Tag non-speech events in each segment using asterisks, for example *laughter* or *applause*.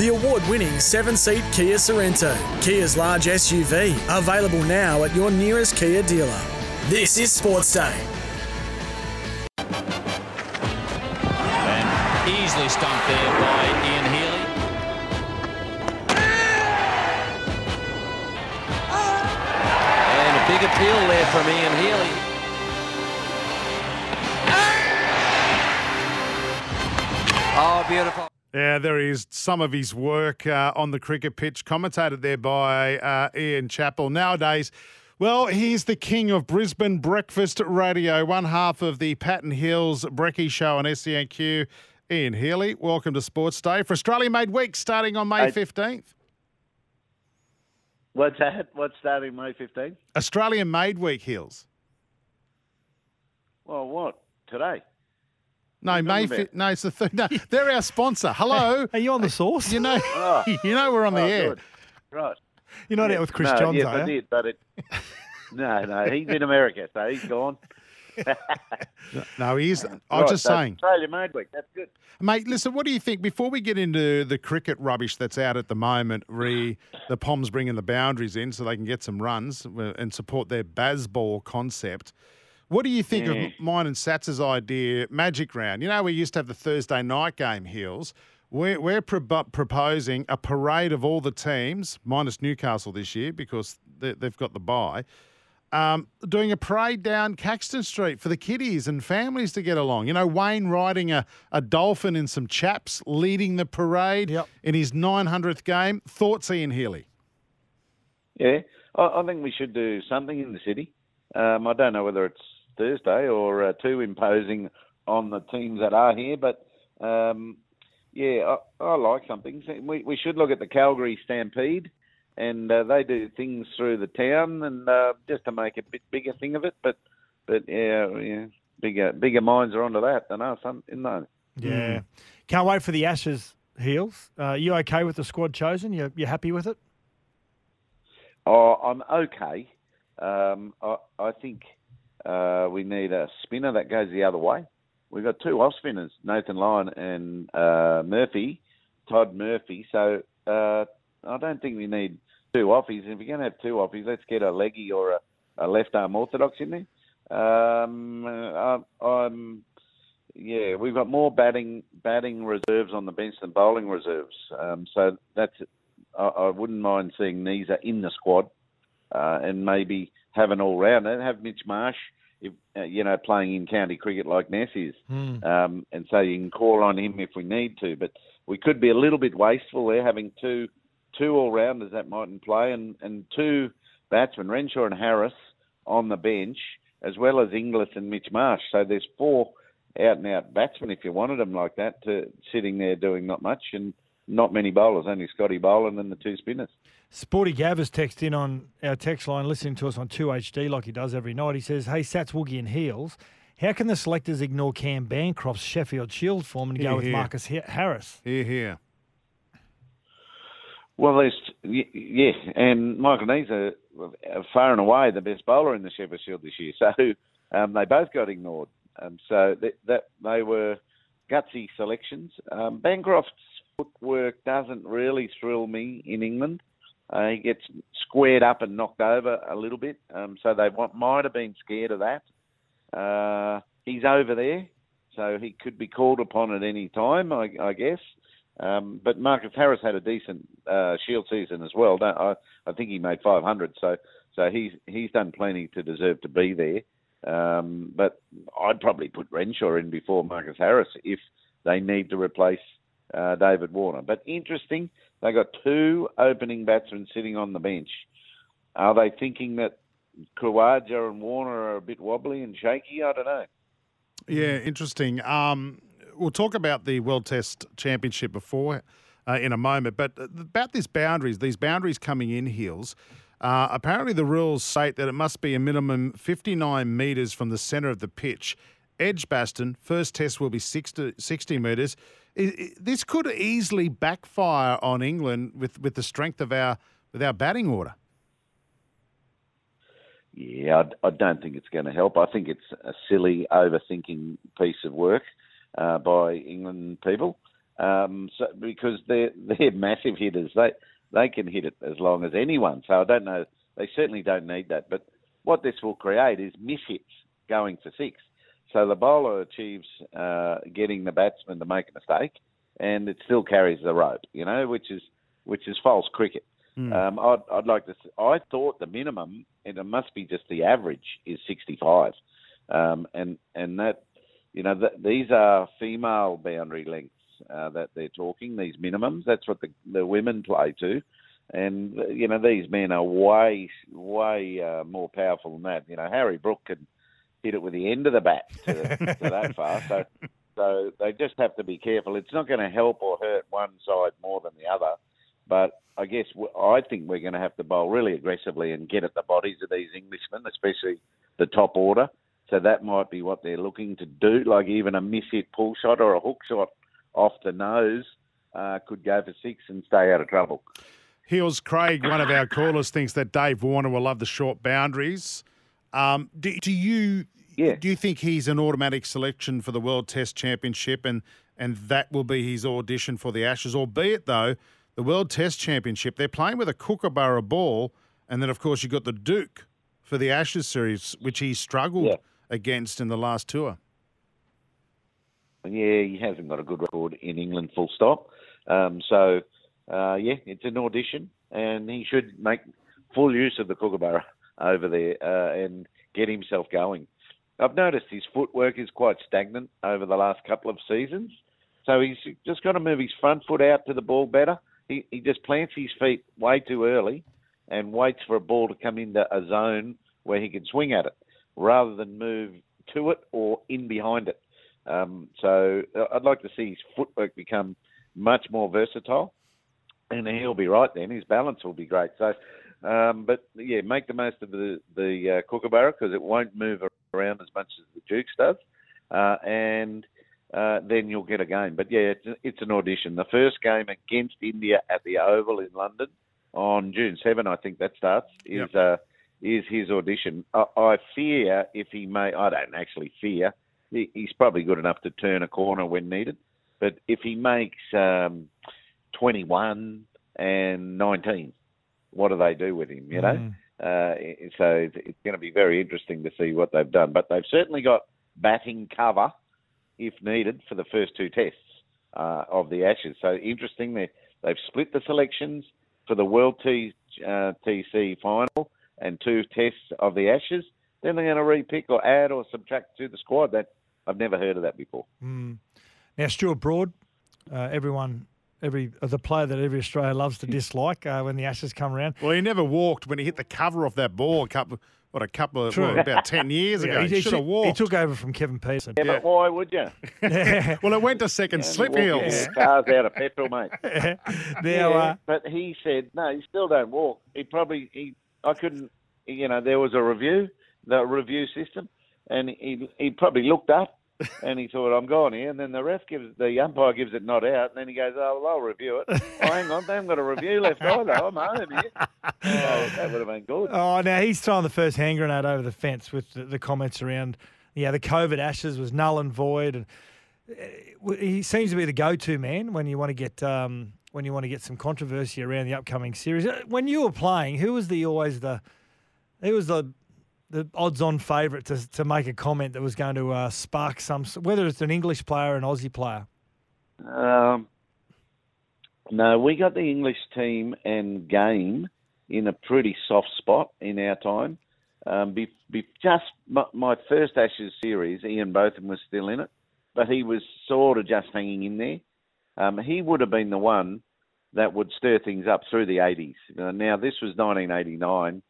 The award winning seven seat Kia Sorento, Kia's large SUV, available now at your nearest Kia dealer. This is Sports Day. And easily stumped there by Ian Healy. And a big appeal there from Ian Healy. Oh, beautiful. Yeah, there is some of his work uh, on the cricket pitch, commentated there by uh, Ian Chappell. Nowadays, well, he's the king of Brisbane breakfast radio, one half of the Patton Hills Brecky Show on SENQ. Ian Healy, welcome to Sports Day for Australia Made Week, starting on May 15th. What's that? What's starting May 15th? Australian Made Week, Hills. Well, what? Today? No, you May. talking Fi- about? no, it's the third. No, they're our sponsor. Hello. *laughs* Are you on the source? You know, Oh. *laughs* you know we're on the Oh, air. good. Right. You're not Yeah. out with Chris no, Johns, yes, are I you? did, but it. *laughs* no, no, he's in America, so he's gone. No, he's. I'm Right, just so saying. Australia Made Week. That's good. Mate, listen, what do you think? Before we get into the cricket rubbish that's out at the moment, re *sighs* the Poms bringing the boundaries in so they can get some runs uh, and support their Bazball concept. What do you think Yeah. of mine and Sats's idea, Magic Round? You know, we used to have the Thursday night game, Heels. We're, we're pro- proposing a parade of all the teams, minus Newcastle this year because they, they've got the bye, um, doing a parade down Caxton Street for the kiddies and families to get along. You know, Wayne riding a, a dolphin in some chaps, leading the parade Yep. in his 900th game. Thoughts, Ian Healy? Yeah, I, I think we should do something in the city. Um, I don't know whether it's Thursday or uh, too imposing on the teams that are here, but um, yeah, I, I like something. We, we should look at the Calgary Stampede, and uh, they do things through the town, and uh, just to make a bit bigger thing of it. But but yeah, yeah bigger bigger minds are onto that than us, aren't they? Yeah. Can't wait for the Ashes heels. Uh, you okay with the squad chosen? You you happy with it? Oh, I'm okay. Um, I, I think uh, we need a spinner that goes the other way. We've got two off spinners, Nathan Lyon and uh, Murphy, Todd Murphy. So uh, I don't think we need two offies. If you're going to have two offies, let's get a leggy or a, a left arm orthodox in there. Um, uh, I'm, yeah, we've got more batting batting reserves on the bench than bowling reserves. Um, so that's I, I wouldn't mind seeing Neser in the squad uh, and maybe have an all rounder. Have Mitch Marsh, if, uh, you know, playing in county cricket like Ness is, um, and so you can call on him if we need to. But we could be a little bit wasteful there, having two two all rounders that mightn't play and, and two batsmen, Renshaw and Harris, on the bench, as well as Inglis and Mitch Marsh. So there's four out and out batsmen if you wanted them like that, to, sitting there doing not much and not many bowlers, only Scotty Boland and the two spinners. Sporty Gav has texted in on our text line, listening to us on 2HD like he does every night. He says, Hey, Sats, Woogie and Heels, how can the selectors ignore Cam Bancroft's Sheffield Shield form and Hear, go with hear. Marcus Harris? Here, here. Well, there's y- yeah, and Michael Neser, far and away the best bowler in the Sheffield Shield this year. *laughs* So um, they both got ignored. Um, so that, that they were gutsy selections. Um, Bancroft's footwork doesn't really thrill me in England. Uh, he gets squared up and knocked over a little bit. Um, so they want, might have been scared of that. Uh, he's over there, so he could be called upon at any time, I, I guess. Um, but Marcus Harris had a decent uh, Shield season as well. I, I think he made 500, so so he's he's done plenty to deserve to be there. Um, but I'd probably put Renshaw in before Marcus Harris if they need to replace uh, David Warner. But interesting, they got two opening batsmen sitting on the bench. Are they thinking that Khawaja and Warner are a bit wobbly and shaky? I don't know. Yeah, interesting. Um, we'll talk about the World Test Championship before uh, in a moment, but about these boundaries, these boundaries coming in heels. Uh, apparently, the rules state that it must be a minimum 59 metres from the centre of the pitch. Edgbaston, first test will be 60, 60 metres. This could easily backfire on England with, with the strength of our with our batting order. Yeah, I, I don't think it's going to help. I think it's a silly, overthinking piece of work uh, by England people. um, so, because they're they're massive hitters. They they can hit it as long as anyone. So I don't know. They certainly don't need that. But what this will create is miss hits going for six. So the bowler achieves uh, getting the batsman to make a mistake, and it still carries the rope. You know, which is which is false cricket. Hmm. Um, I'd, I'd like to. I thought the minimum, and it must be just the average, is 65, um, and and that, you know, th- these are female boundary lengths uh, that they're talking. These minimums. That's what the the women play to, and you know these men are way way uh, more powerful than that. You know, Harry Brook can hit it with the end of the bat to, to that *laughs* far. So. So they just have to be careful. It's not going to help or hurt one side more than the other. But I guess I think we're going to have to bowl really aggressively and get at the bodies of these Englishmen, especially the top order. So that might be what they're looking to do, like even a miss hit pull shot or a hook shot off the nose uh, could go for six and stay out of trouble. Hills Craig, one of our callers, thinks that Dave Warner will love the short boundaries. Um, do, do you Yeah. do you think he's an automatic selection for the World Test Championship and and that will be his audition for the Ashes? Albeit though, the World Test Championship, they're playing with a Kookaburra ball, and then of course you've got the Duke for the Ashes series, which he struggled Yeah. against in the last tour. Yeah, he hasn't got a good record in England, full stop. Um, so, uh, yeah, it's an audition, and he should make full use of the Kookaburra over there uh, and get himself going. I've noticed his footwork is quite stagnant over the last couple of seasons, so he's just got to move his front foot out to the ball better. He, he just plants his feet way too early and waits for a ball to come into a zone where he can swing at it rather than move to it or in behind it. Um, so uh, I'd like to see his footwork become much more versatile, and he'll be right then. His balance will be great. So, um, but yeah, make the most of the the uh, Kookaburra because it won't move around as much as the Dukes does, uh, and uh, then you'll get a game. But yeah, it's, it's an audition. The first game against India at the Oval in London on June 7, I think that starts, is uh, is his audition. I, I fear if he may, I don't actually fear, he, he's probably good enough to turn a corner when needed. But if he makes um, 21 and 19, what do they do with him, you know? Uh, so it's, going to be very interesting to see what they've done. But they've certainly got batting cover if needed for the first two tests uh, of the Ashes. So interesting, they they've split the selections for the World T, uh, TC final and two tests of the Ashes. Then they're going to repick or add or subtract to the squad. That I've never heard of that before. Now, Stuart Broad, uh, everyone, every uh, the player that every Australia loves to dislike uh, when the Ashes come around. Well, he never walked when he hit the cover off that ball a couple, what a couple of well, about ten *laughs* years ago. he, he he should have took- walked. he took over from Kevin Pietersen. Yeah, but why would you? *laughs* well, it went to second slip Walking hills. your Cars out of petrol, mate. *laughs* now, yeah, uh, but he said no. He still don't walk. He probably he. I couldn't. You know, there was a review, the review system, and he he probably looked up. And he thought, I'm gone here. And then the ref gives, the umpire gives it not out. And then he goes, oh, well, I'll review it. oh, hang on, they haven't got a review left either. I'm home here. Oh, that would have been good. Oh, now he's throwing the first hand grenade over the fence with the, the comments around, yeah, the COVID ashes was null and void, and uh, he seems to be the go-to man when you want to get um, when you want to get some controversy around the upcoming series. Uh, When you were playing, who was the always the who was the the odds-on favourite to to make a comment that was going to uh, spark some, whether it's an English player or an Aussie player. Um, no, we got the English team and game in a pretty soft spot in our time. Um, be, be just my, my first Ashes series, Ian Botham was still in it, but he was sort of just hanging in there. Um, he would have been the one that would stir things up through the 80s. Uh, now, this was 1989.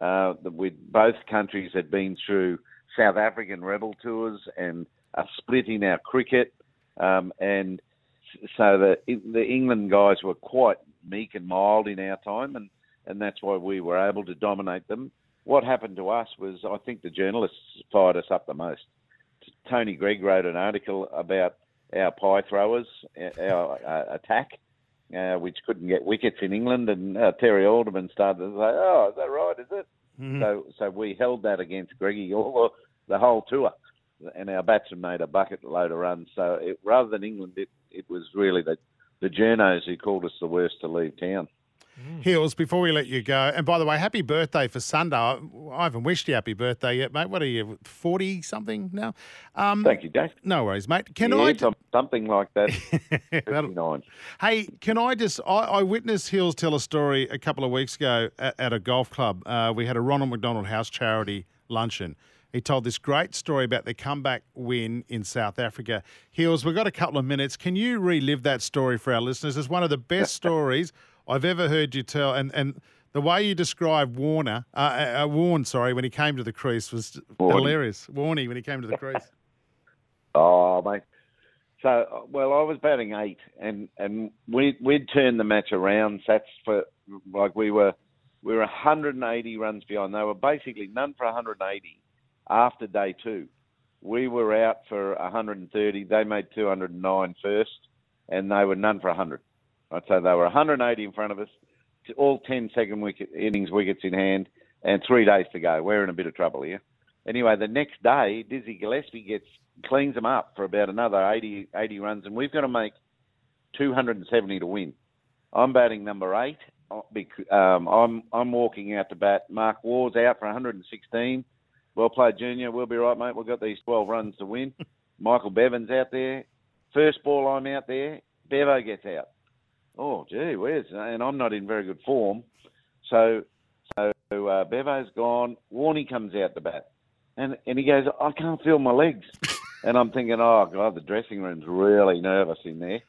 Uh, with both countries had been through South African rebel tours and a split in our cricket, um, and so the the England guys were quite meek and mild in our time, and and that's why we were able to dominate them. What happened to us was, I think, the journalists fired us up the most. Tony Greig wrote an article about our pie throwers, our uh, attack, uh, which couldn't get wickets in England, and uh, Terry Alderman started to say, "Oh, is that right? Is it?" So, so we held that against Greigy all the, the whole tour, and our batsmen made a bucket load of runs. So it, rather than England, it, it was really the the journos who called us the worst to leave town. Hills, before we let you go, and by the way, happy birthday for Sunday. I I haven't wished you happy birthday yet, mate. What are you, 40 something now? Um, Thank you, Dave. No worries, mate. Can yeah, I? something like that. *laughs* That'll- 59. Hey, can I just? I, I witnessed Hills tell a story a couple of weeks ago at, at a golf club. Uh, we had a Ronald McDonald House charity luncheon. He told this great story about the comeback win in South Africa. Hills, we've got a couple of minutes. Can you relive that story for our listeners? It's one of the best *laughs* stories I've ever heard you tell, and and the way you described Warner, uh, uh, Warren, sorry, when he came to the crease was Warney. hilarious. Warney when he came to the crease. *laughs* Oh, mate. So, uh, well, I was batting eight, and and we we'd turned the match around. That's for like we were we were 180 runs behind. They were basically none for 180 after day two. We were out for 130. They made 209 first, and they were none for 100. Right, so they were 180 in front of us, all 10 second wicket innings wickets in hand, and three days to go. We're in a bit of trouble here. Anyway, the next day, Dizzy Gillespie gets cleans them up for about another 80, 80 runs, and we've got to make 270 to win. I'm batting number eight. uh, Um, I'm I'm walking out to bat. Mark Waugh's out for 116. Well played, Junior. We'll be right, mate. We've got these 12 runs to win. *laughs* Michael Bevan's out there. First ball, I'm out there. Bevo gets out. Oh, gee, where's and I'm not in very good form. So, so uh, Bevo's gone. Warney comes out the bat, and and he goes, I can't feel my legs. *laughs* And I'm thinking, oh god, the dressing room's really nervous in there.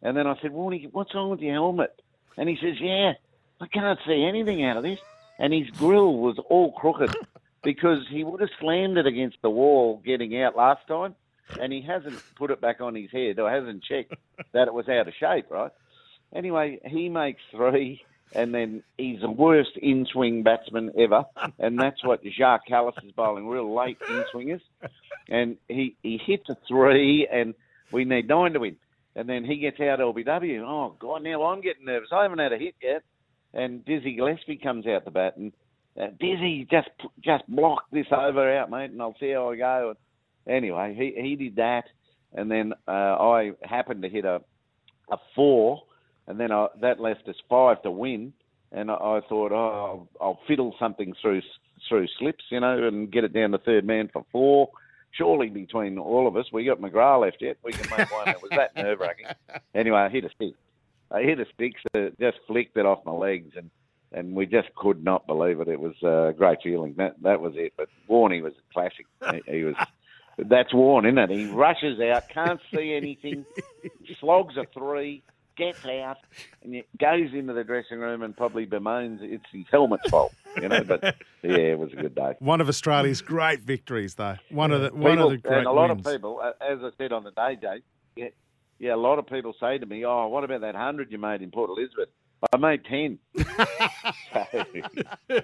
And then I said, Warney, what's wrong with your helmet? And he says, yeah, I can't see anything out of this. And his grill was all crooked *laughs* because he would have slammed it against the wall getting out last time, and he hasn't put it back on his head or hasn't checked that it was out of shape, right? Anyway, he makes three, and then he's the worst in swing batsman ever, and that's what Jacques Kallis is bowling real late in swingers. And he, he hits a three, and we need nine to win. And then he gets out LBW. Oh, God, now I'm getting nervous. I haven't had a hit yet. And Dizzy Gillespie comes out the bat, and uh, Dizzy just just block this over out, mate, and I'll see how I go. Anyway, he he did that, and then uh, I happened to hit a a four, and then I, that left us five to win. And I, I thought, oh, I'll, I'll fiddle something through through slips, you know, and get it down to third man for four. Surely between all of us, we got McGrath left yet. We can make one. It was that nerve wracking. *laughs* Anyway, I hit a stick. I hit a stick, so just flicked it off my legs, and and we just could not believe it. It was a great feeling. That that was it. But Warney was a classic. He, he was. *laughs* That's Warren, isn't it? He rushes out, can't see anything, slogs a three, gets out, and it goes into the dressing room and probably bemoans it's his helmet's fault. You know, but *laughs* yeah, it was a good day. One of Australia's great victories, though. One of the one People- of the great and a lot wins. of people, as I said on the day, Jay, yeah, yeah, a lot of people say to me, "Oh, what about that hundred you made in Port Elizabeth?" I made ten. *laughs* *laughs*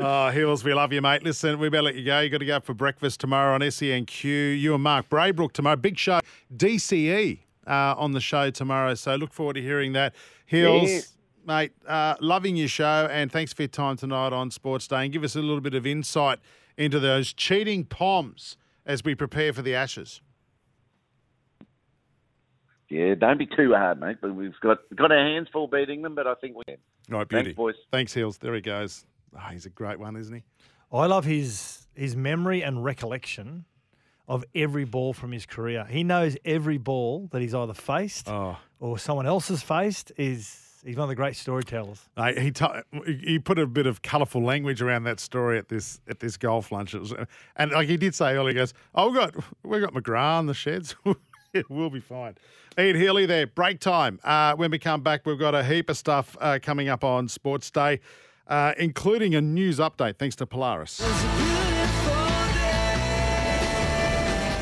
Oh, Hills, we love you, mate. Listen, we better let you go. You've got to go for breakfast tomorrow on SENQ. You and Mark Braybrook tomorrow. Big show. DCE uh, on the show tomorrow. So look forward to hearing that. Hills, Yeah. mate, uh, loving your show, and thanks for your time tonight on Sports Day. And give us a little bit of insight into those cheating Poms as we prepare for the Ashes. yeah, don't be too hard, mate. But we've got got our hands full beating them, but I think we can. All right, beauty. Thanks, boys. Thanks, Hills. There he goes. Oh, he's a great one, isn't he? I love his his memory and recollection of every ball from his career. He knows every ball that he's either faced Oh. or someone else has faced. Is he's one of the great storytellers. Uh, he t- he put a bit of colourful language around that story at this at this golf lunch. Was, and like he did say earlier, he goes, "Oh, we got we got McGrath in the sheds. *laughs* we'll be fine." Ian Healy there. Break time. Uh, when we come back, we've got a heap of stuff uh, coming up on Sports Day, uh, including a news update. Thanks to Polaris.